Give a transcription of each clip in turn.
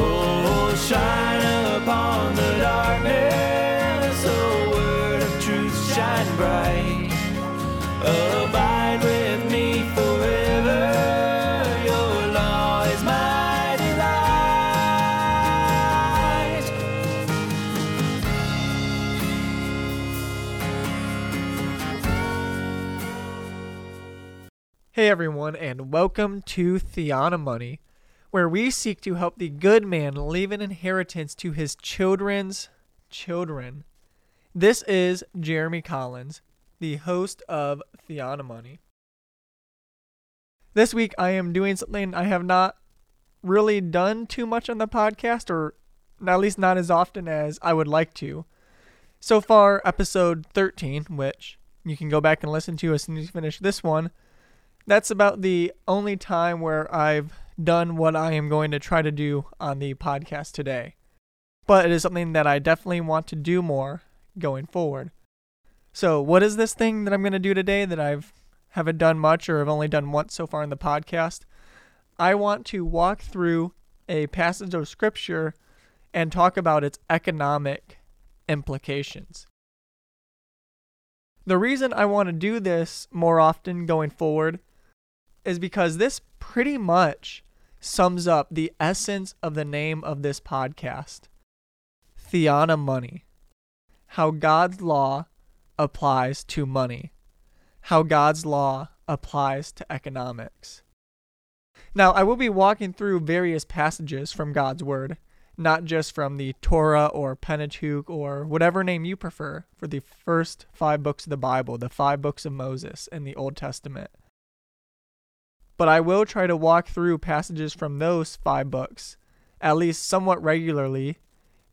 Oh, shine upon the darkness. Word of truth, shine bright. Abide with me forever. Your law is my delight. Hey everyone, and welcome to Theonomoney, where we seek to help the good man leave an inheritance to his children's children. This is Jeremy Collins, the host of Theonomoney. This week I am doing something I have not really done too much on the podcast, or at least not as often as I would like to. So far, episode 13, which you can go back and listen to as soon as you finish this one that's about the only time where I've done what I am going to try to do on the podcast today. But it is something that I definitely want to do more going forward. So, what is this thing that I'm going to do today that I've haven't done much or have only done once so far in the podcast? I want to walk through a passage of scripture and talk about its economic implications. The reason I want to do this more often going forward is because this pretty much sums up the essence of the name of this podcast Theonomoney. How God's law applies to money. How God's law applies to economics. Now, I will be walking through various passages from God's Word, not just from the Torah or Pentateuch or whatever name you prefer for the first five books of the Bible, the five books of Moses in the Old Testament but I will try to walk through passages from those five books, at least somewhat regularly,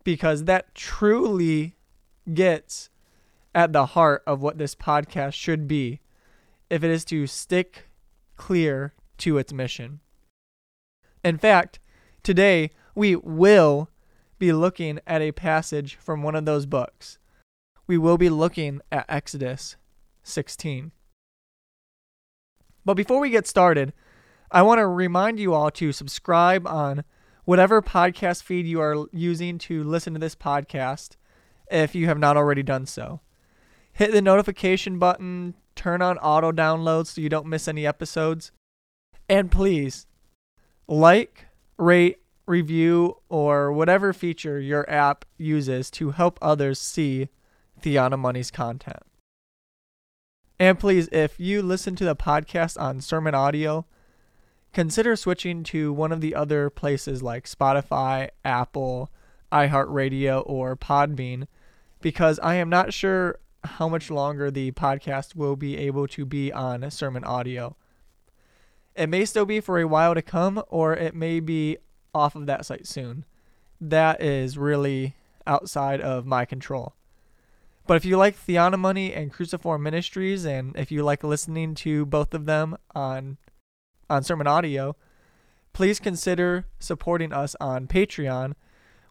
because that truly gets at the heart of what this podcast should be if it is to stick clear to its mission. In fact, today we will be looking at a passage from one of those books. We will be looking at Exodus 16. But before we get started, I want to remind you all to subscribe on whatever podcast feed you are using to listen to this podcast if you have not already done so. Hit the notification button, turn on auto downloads so you don't miss any episodes. And please like, rate, review, or whatever feature your app uses to help others see Theonomoney's content. And please, if you listen to the podcast on Sermon Audio, consider switching to one of the other places like Spotify, Apple, iHeartRadio, or Podbean because I am not sure how much longer the podcast will be able to be on Sermon Audio. It may still be for a while to come, or it may be off of that site soon. That is really outside of my control. But if you like Theonomoney and Cruciform Ministries, and if you like listening to both of them on on Sermon Audio, please consider supporting us on Patreon,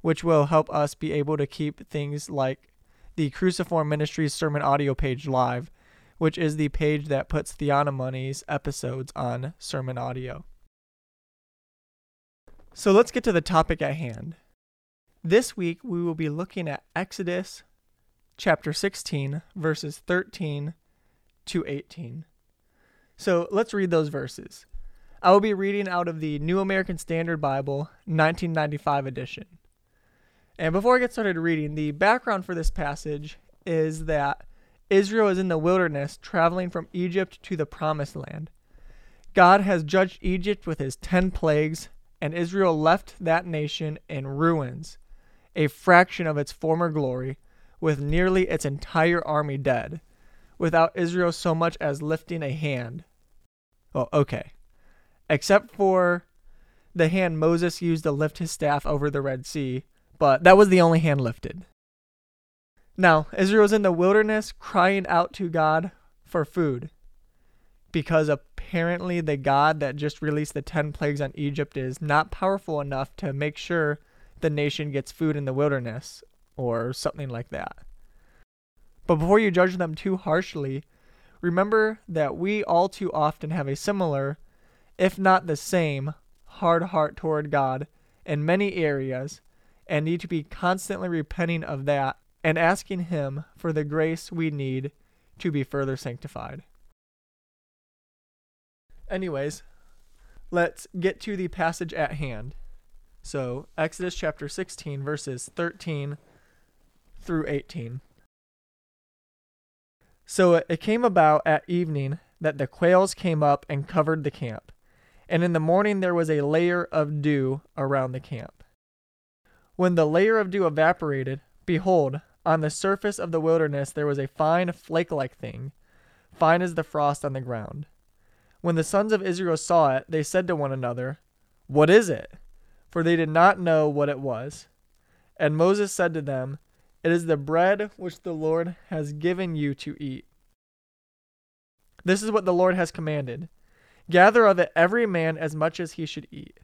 which will help us be able to keep things like the Cruciform Ministries Sermon Audio page live, which is the page that puts Theonomoney's episodes on Sermon Audio. So let's get to the topic at hand. This week we will be looking at Exodus chapter 16, verses 13 to 18. So let's read those verses. I will be reading out of the New American Standard Bible, 1995 edition. And before I get started reading, the background for this passage is that Israel is in the wilderness traveling from Egypt to the promised land. God has judged Egypt with his 10 plagues, and Israel left that nation in ruins, a fraction of its former glory, with nearly its entire army dead, without Israel so much as lifting a hand. Well, okay. Except for the hand Moses used to lift his staff over the Red Sea, but that was the only hand lifted. Now, Israel's in the wilderness crying out to God for food because apparently the God that just released the 10 plagues on Egypt is not powerful enough to make sure the nation gets food in the wilderness or something like that. But before you judge them too harshly, remember that we all too often have a similar, if not the same, hard heart toward God in many areas and need to be constantly repenting of that and asking Him for the grace we need to be further sanctified. Anyways, let's get to the passage at hand. So, Exodus chapter 16, verses 13 through 18. So it came about at evening that the quails came up and covered the camp, and in the morning there was a layer of dew around the camp. When the layer of dew evaporated, behold, on the surface of the wilderness there was a fine flake like thing, fine as the frost on the ground. When the sons of Israel saw it, they said to one another, What is it? For they did not know what it was. And Moses said to them, It is the bread which the Lord has given you to eat. This is what the Lord has commanded Gather of it every man as much as he should eat.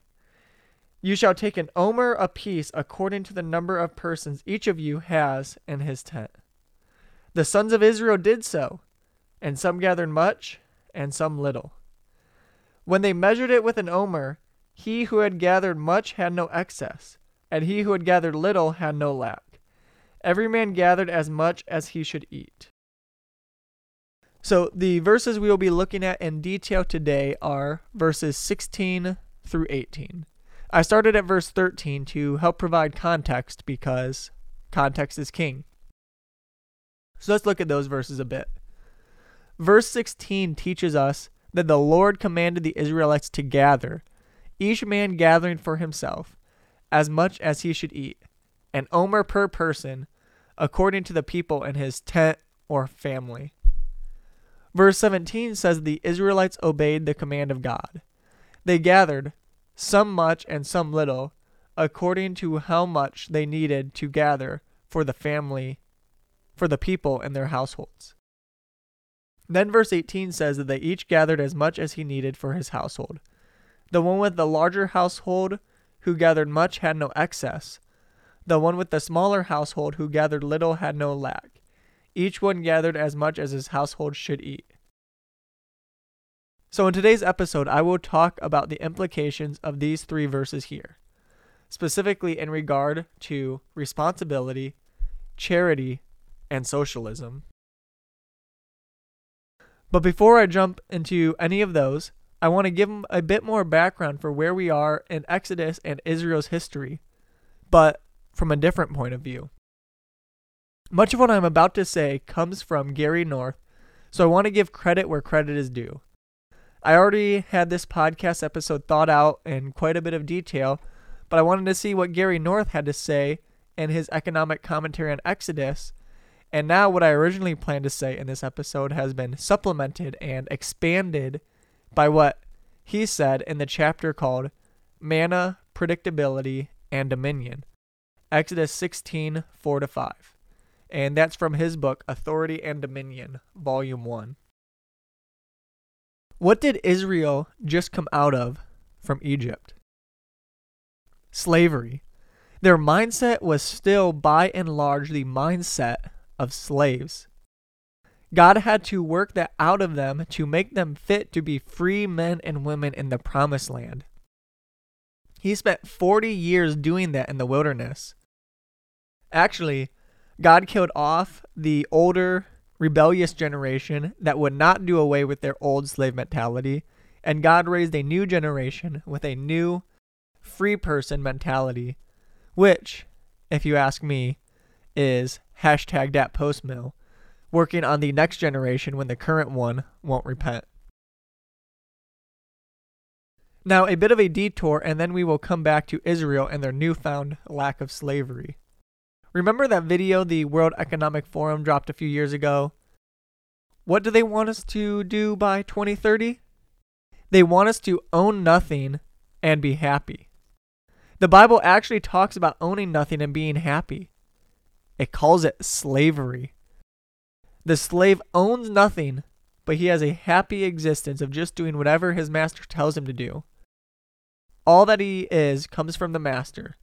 You shall take an omer apiece according to the number of persons each of you has in his tent. The sons of Israel did so, and some gathered much, and some little. When they measured it with an omer, he who had gathered much had no excess, and he who had gathered little had no lack. Every man gathered as much as he should eat. So, the verses we will be looking at in detail today are verses 16 through 18. I started at verse 13 to help provide context because context is king. So let's look at those verses a bit. Verse 16 teaches us that the Lord commanded the Israelites to gather, each man gathering for himself, as much as he should eat, an omer per person, according to the people in his tent or family. Verse 17 says the Israelites obeyed the command of God. They gathered, some much and some little, according to how much they needed to gather for the family, for the people in their households. Then verse 18 says that they each gathered as much as he needed for his household. The one with the larger household who gathered much had no excess. The one with the smaller household who gathered little had no lack. Each one gathered as much as his household should eat. So, in today's episode, I will talk about the implications of these three verses here, specifically in regard to responsibility, charity, and socialism. But before I jump into any of those, I want to give a bit more background for where we are in Exodus and Israel's history, but from a different point of view. Much of what I'm about to say comes from Gary North, so I want to give credit where credit is due. I already had this podcast episode thought out in quite a bit of detail, but I wanted to see what Gary North had to say in his economic commentary on Exodus. And now, what I originally planned to say in this episode has been supplemented and expanded by what he said in the chapter called Manna, Predictability, and Dominion, Exodus 16 4 5. And that's from his book, Authority and Dominion, Volume 1. What did Israel just come out of from Egypt? Slavery. Their mindset was still, by and large, the mindset of slaves. God had to work that out of them to make them fit to be free men and women in the promised land. He spent 40 years doing that in the wilderness. Actually, God killed off the older rebellious generation that would not do away with their old slave mentality, and God raised a new generation with a new free person mentality, which, if you ask me, is hashtag dat post mill, working on the next generation when the current one won't repent. Now, a bit of a detour, and then we will come back to Israel and their newfound lack of slavery. Remember that video the World Economic Forum dropped a few years ago? What do they want us to do by 2030? They want us to own nothing and be happy. The Bible actually talks about owning nothing and being happy. It calls it slavery. The slave owns nothing, but he has a happy existence of just doing whatever his master tells him to do. All that he is comes from the master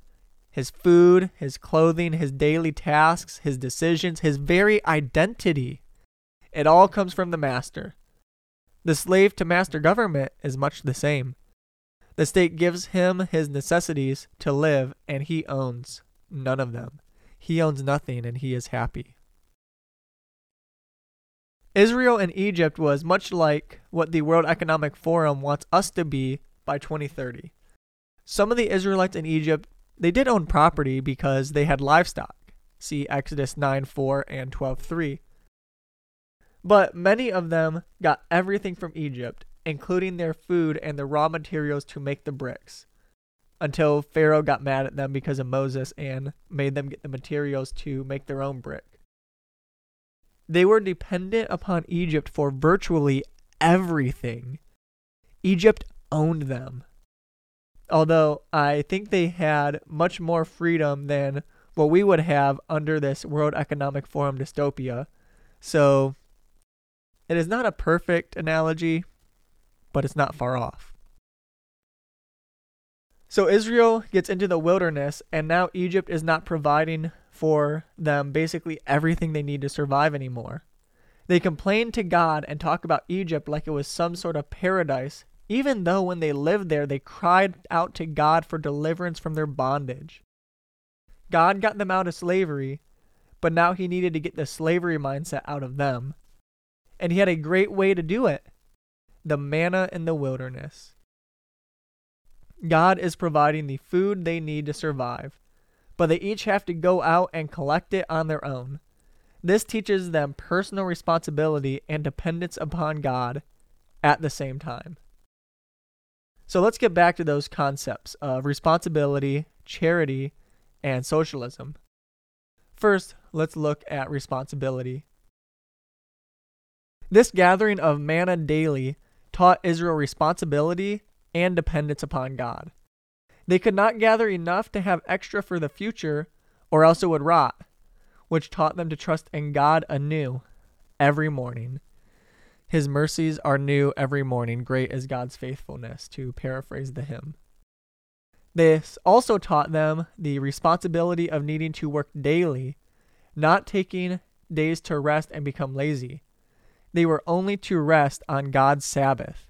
his food, his clothing, his daily tasks, his decisions, his very identity. It all comes from the master. The slave to master government is much the same. The state gives him his necessities to live, and he owns none of them. He owns nothing, and he is happy. Israel and Egypt was much like what the World Economic Forum wants us to be by 2030. Some of the Israelites in Egypt, they did own property because they had livestock. See Exodus 9 4 and 12 3. But many of them got everything from Egypt, including their food and the raw materials to make the bricks, until Pharaoh got mad at them because of Moses and made them get the materials to make their own brick. They were dependent upon Egypt for virtually everything. Egypt owned them. Although I think they had much more freedom than what we would have under this World Economic Forum dystopia. So it is not a perfect analogy, but it's not far off. So Israel gets into the wilderness, and now Egypt is not providing for them basically everything they need to survive anymore. They complain to God and talk about Egypt like it was some sort of paradise, even though when they lived there, they cried out to God for deliverance from their bondage. God got them out of slavery, but now he needed to get the slavery mindset out of them and he had a great way to do it the manna in the wilderness. God is providing the food they need to survive, but they each have to go out and collect it on their own. This teaches them personal responsibility and dependence upon God at the same time. So let's get back to those concepts of responsibility, charity, and socialism. First, let's look at responsibility. This gathering of manna daily taught Israel responsibility and dependence upon God. They could not gather enough to have extra for the future, or else it would rot, which taught them to trust in God anew every morning. His mercies are new every morning. Great is God's faithfulness, to paraphrase the hymn. This also taught them the responsibility of needing to work daily, not taking days to rest and become lazy they were only to rest on God's Sabbath.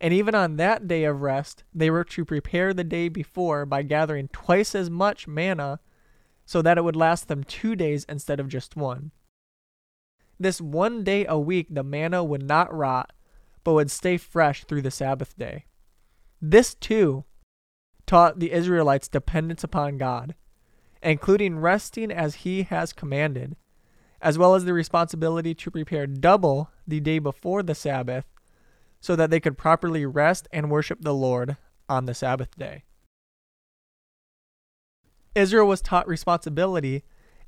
And even on that day of rest, they were to prepare the day before by gathering twice as much manna so that it would last them two days instead of just one. This one day a week, the manna would not rot, but would stay fresh through the Sabbath day. This, too, taught the Israelites dependence upon God, including resting as He has commanded, as well as the responsibility to prepare double the day before the Sabbath so that they could properly rest and worship the Lord on the Sabbath day. Israel was taught responsibility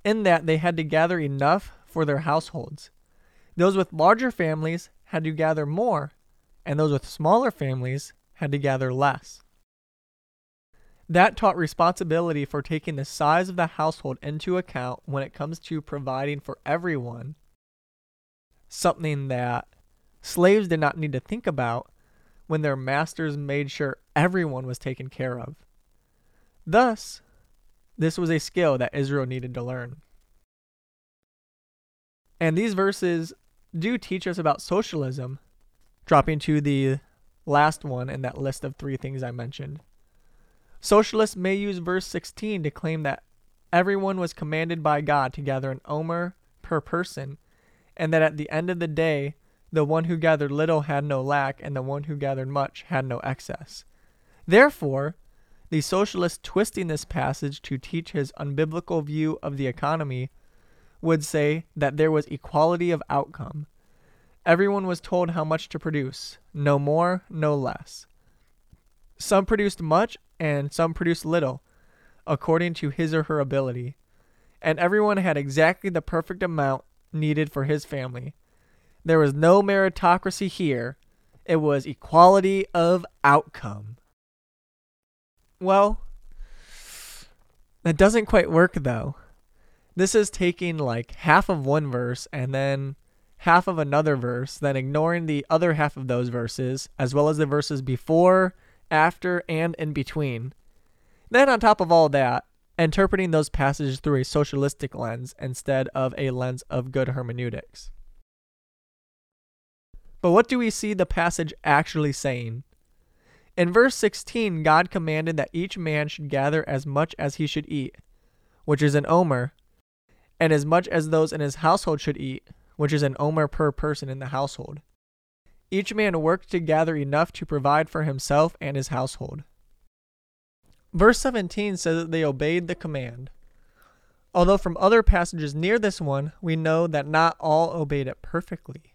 in that they had to gather enough for their households. Those with larger families had to gather more, and those with smaller families had to gather less. That taught responsibility for taking the size of the household into account when it comes to providing for everyone, something that slaves did not need to think about when their masters made sure everyone was taken care of. Thus, this was a skill that Israel needed to learn. And these verses do teach us about socialism, dropping to the last one in that list of three things I mentioned. Socialists may use verse 16 to claim that everyone was commanded by God to gather an omer per person, and that at the end of the day, the one who gathered little had no lack, and the one who gathered much had no excess. Therefore, the socialist twisting this passage to teach his unbiblical view of the economy would say that there was equality of outcome. Everyone was told how much to produce, no more, no less. Some produced much and some produced little, according to his or her ability. And everyone had exactly the perfect amount needed for his family. There was no meritocracy here, it was equality of outcome. Well, that doesn't quite work though. This is taking like half of one verse and then half of another verse, then ignoring the other half of those verses, as well as the verses before after, and in between. Then, on top of all that, interpreting those passages through a socialistic lens instead of a lens of good hermeneutics. But what do we see the passage actually saying? In verse 16, God commanded that each man should gather as much as he should eat, which is an omer, and as much as those in his household should eat, which is an omer per person in the household. Each man worked to gather enough to provide for himself and his household. Verse 17 says that they obeyed the command. Although from other passages near this one, we know that not all obeyed it perfectly.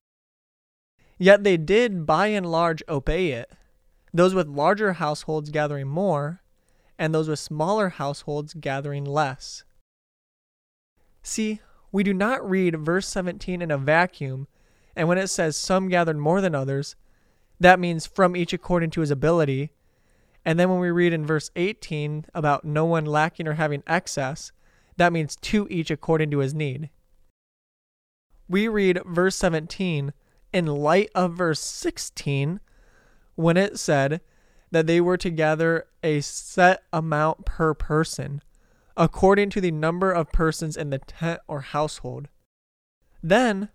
Yet they did by and large obey it, those with larger households gathering more, and those with smaller households gathering less. See, we do not read verse 17 in a vacuum, and when it says some gathered more than others, that means from each according to his ability. And then when we read in verse 18 about no one lacking or having excess, that means to each according to his need. We read verse 17 in light of verse 16 when it said that they were to gather a set amount per person, according to the number of persons in the tent or household. Then,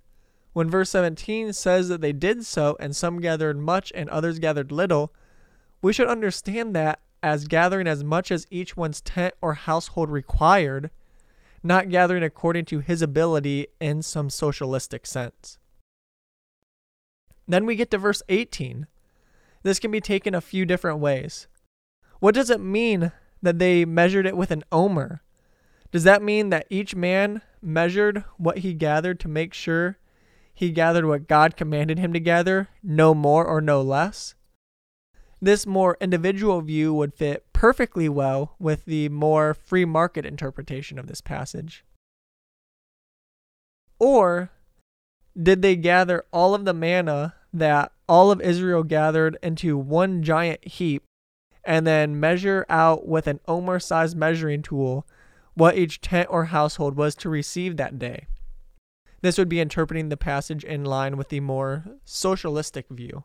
when verse 17 says that they did so, and some gathered much and others gathered little, we should understand that as gathering as much as each one's tent or household required, not gathering according to his ability in some socialistic sense. Then we get to verse 18, this can be taken a few different ways. What does it mean that they measured it with an omer? Does that mean that each man measured what he gathered to make sure he gathered what God commanded him to gather, no more or no less? This more individual view would fit perfectly well with the more free market interpretation of this passage. Or did they gather all of the manna that all of Israel gathered into one giant heap and then measure out with an omer sized measuring tool what each tent or household was to receive that day. This would be interpreting the passage in line with the more socialistic view.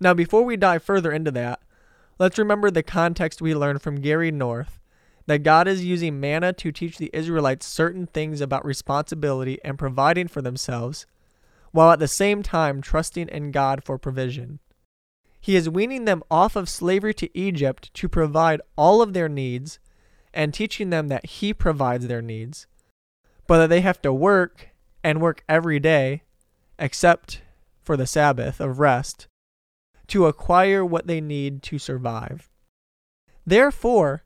Now, before we dive further into that, let's remember the context we learned from Gary North that God is using manna to teach the Israelites certain things about responsibility and providing for themselves while at the same time trusting in God for provision. He is weaning them off of slavery to Egypt to provide all of their needs and teaching them that He provides their needs, but that they have to work and work every day, except for the Sabbath of rest, to acquire what they need to survive. Therefore,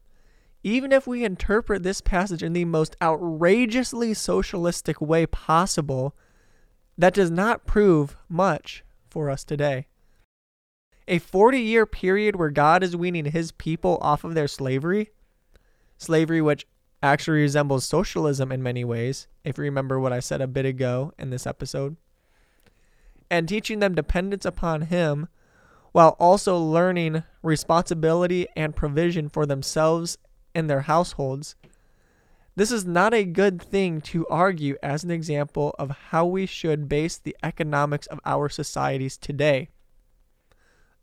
even if we interpret this passage in the most outrageously socialistic way possible, that does not prove much for us today. A 40 year period where God is weaning his people off of their slavery, slavery which actually resembles socialism in many ways, if you remember what I said a bit ago in this episode, and teaching them dependence upon him while also learning responsibility and provision for themselves and their households this is not a good thing to argue as an example of how we should base the economics of our societies today.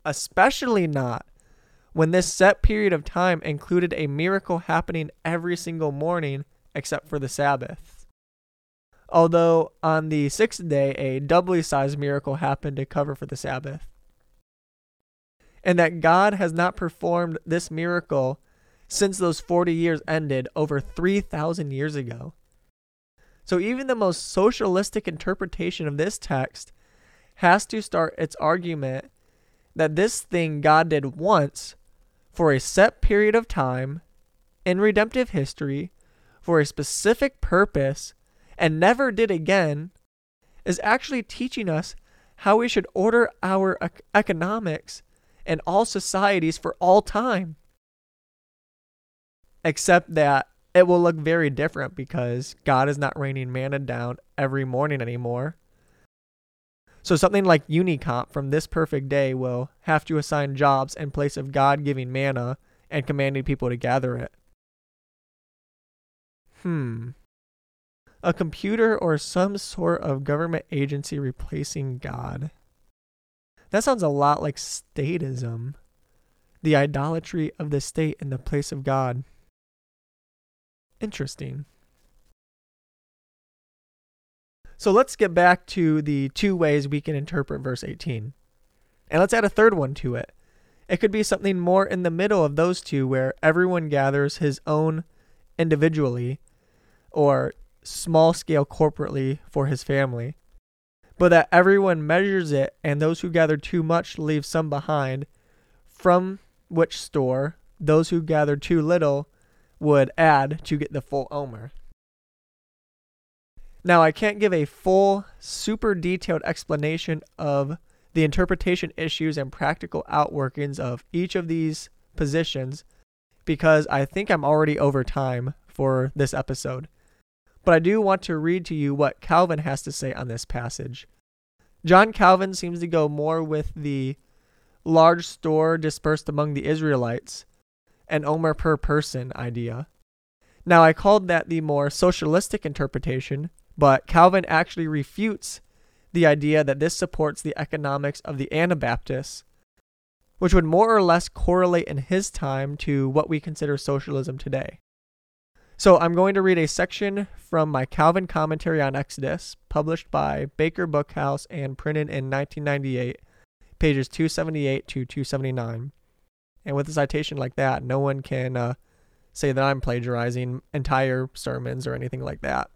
Especially not when this set period of time included a miracle happening every single morning except for the Sabbath. Although on the sixth day, a doubly sized miracle happened to cover for the Sabbath. And that God has not performed this miracle since those 40 years ended over 3,000 years ago. So even the most socialistic interpretation of this text has to start its argument that this thing God did once for a set period of time in redemptive history for a specific purpose and never did again is actually teaching us how we should order our economics and all societies for all time except that it will look very different because God is not raining manna down every morning anymore. So something like Unicomp from this perfect day will have to assign jobs in place of God giving manna and commanding people to gather it. Hmm. A computer or some sort of government agency replacing God. That sounds a lot like statism. The idolatry of the state in the place of God. Interesting. So let's get back to the two ways we can interpret verse 18. And let's add a third one to it. It could be something more in the middle of those two where everyone gathers his own individually or small scale corporately for his family, but that everyone measures it and those who gather too much leave some behind, from which store those who gather too little would add to get the full omer. Now, I can't give a full, super detailed explanation of the interpretation issues and practical outworkings of each of these positions because I think I'm already over time for this episode. But I do want to read to you what Calvin has to say on this passage. John Calvin seems to go more with the large store dispersed among the Israelites and Omer per person idea. Now, I called that the more socialistic interpretation, but Calvin actually refutes the idea that this supports the economics of the Anabaptists, which would more or less correlate in his time to what we consider socialism today. So I'm going to read a section from my Calvin commentary on Exodus, published by Baker Bookhouse and printed in 1998, pages 278 to 279. And with a citation like that, no one can uh, say that I'm plagiarizing entire sermons or anything like that.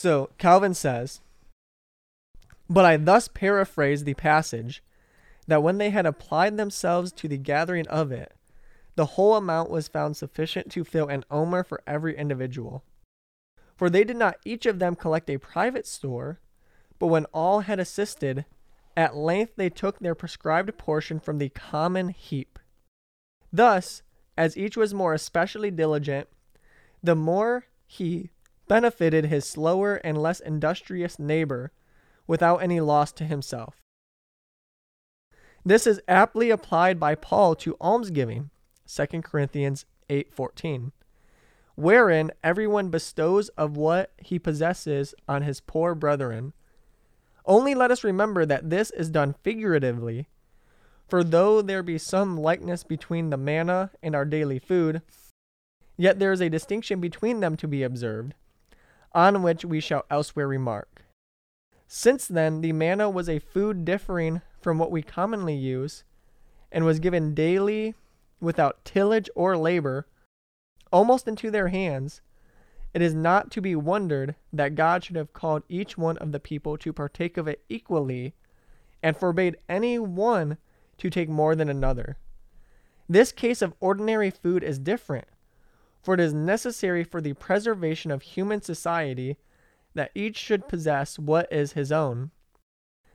So Calvin says, but I thus paraphrase the passage that when they had applied themselves to the gathering of it, the whole amount was found sufficient to fill an omer for every individual. For they did not each of them collect a private store, but when all had assisted, at length they took their prescribed portion from the common heap. Thus, as each was more especially diligent, the more he benefited his slower and less industrious neighbor without any loss to himself. This is aptly applied by Paul to almsgiving, 2 Corinthians 8:14, wherein everyone bestows of what he possesses on his poor brethren. Only let us remember that this is done figuratively, for though there be some likeness between the manna and our daily food, yet there is a distinction between them to be observed, on which we shall elsewhere remark. Since then, the manna was a food differing from what we commonly use, and was given daily without tillage or labor, almost into their hands, it is not to be wondered that God should have called each one of the people to partake of it equally, and forbade any one to take more than another. This case of ordinary food is different, for it is necessary for the preservation of human society that each should possess what is his own,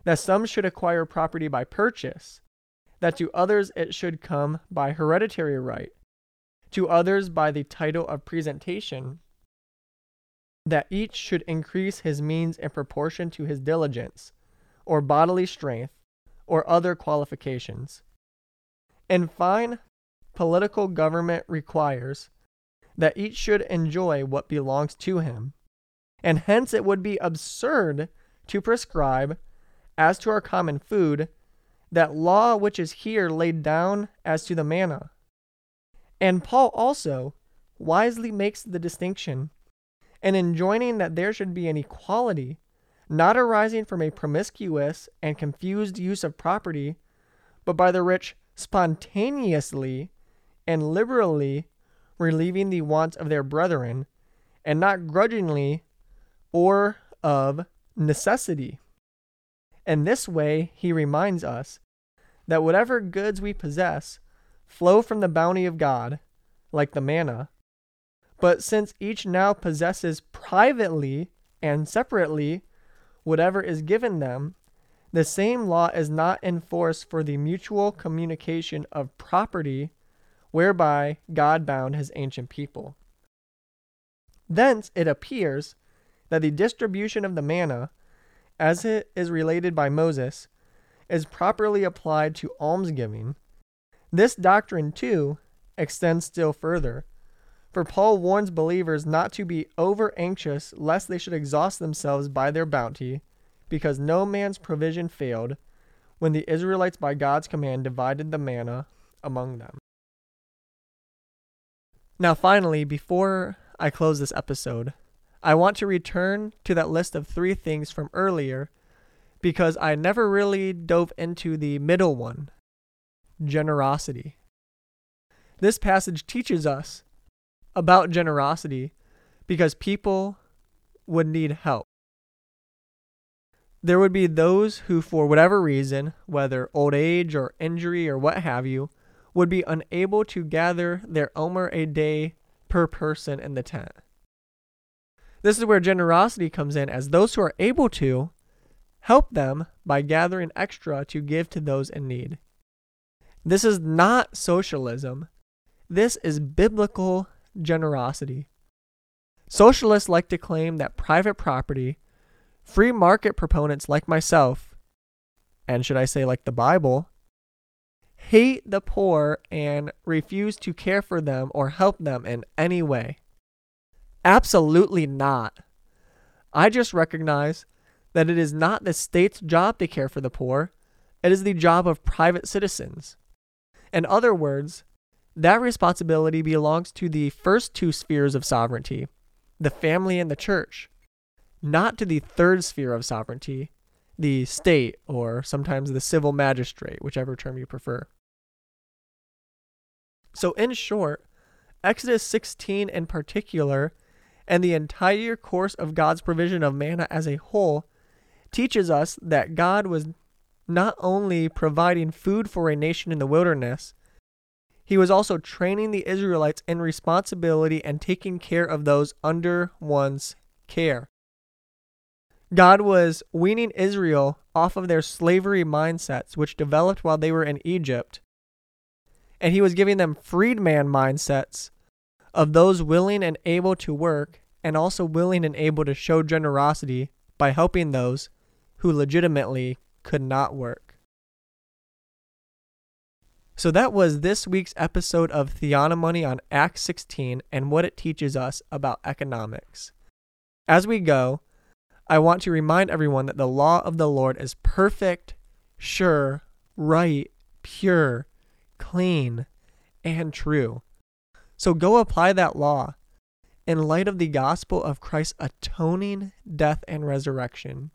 that some should acquire property by purchase, that to others it should come by hereditary right, to others by the title of presentation, that each should increase his means in proportion to his diligence, or bodily strength, or other qualifications. In fine, political government requires that each should enjoy what belongs to him and hence it would be absurd to prescribe, as to our common food, that law which is here laid down as to the manna. And Paul also wisely makes the distinction, and enjoining that there should be an equality, not arising from a promiscuous and confused use of property, but by the rich spontaneously and liberally relieving the wants of their brethren, and not grudgingly or of necessity. In this way, he reminds us that whatever goods we possess flow from the bounty of God, like the manna. But since each now possesses privately and separately whatever is given them, the same law is not in force for the mutual communication of property whereby God bound his ancient people. Thence it appears that the distribution of the manna, as it is related by Moses, is properly applied to almsgiving. This doctrine, too, extends still further, for Paul warns believers not to be over anxious lest they should exhaust themselves by their bounty, because no man's provision failed when the Israelites by God's command divided the manna among them. Now, finally, before I close this episode, I want to return to that list of three things from earlier because I never really dove into the middle one generosity. This passage teaches us about generosity because people would need help. There would be those who, for whatever reason, whether old age or injury or what have you, would be unable to gather their omer a day per person in the tent. This is where generosity comes in, as those who are able to help them by gathering extra to give to those in need. This is not socialism. This is biblical generosity. Socialists like to claim that private property, free market proponents like myself, and should I say like the Bible, hate the poor and refuse to care for them or help them in any way. Absolutely not. I just recognize that it is not the state's job to care for the poor, it is the job of private citizens. In other words, that responsibility belongs to the first two spheres of sovereignty, the family and the church, not to the third sphere of sovereignty, the state, or sometimes the civil magistrate, whichever term you prefer. So, in short, Exodus 16 in particular, and the entire course of God's provision of manna as a whole, teaches us that God was not only providing food for a nation in the wilderness, he was also training the Israelites in responsibility and taking care of those under one's care. God was weaning Israel off of their slavery mindsets, which developed while they were in Egypt, and he was giving them freedman mindsets of those willing and able to work and also willing and able to show generosity by helping those who legitimately could not work. So that was this week's episode of Theonomoney on Acts 16 and what it teaches us about economics. As we go, I want to remind everyone that the law of the Lord is perfect, sure, right, pure, clean, and true. So go apply that law in light of the gospel of Christ's atoning death and resurrection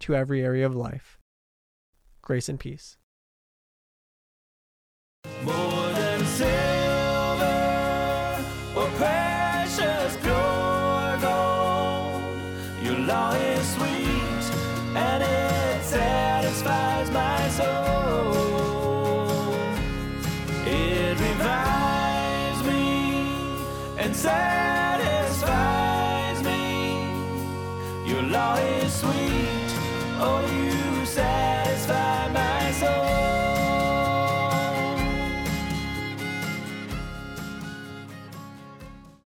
to every area of life. Grace and peace. And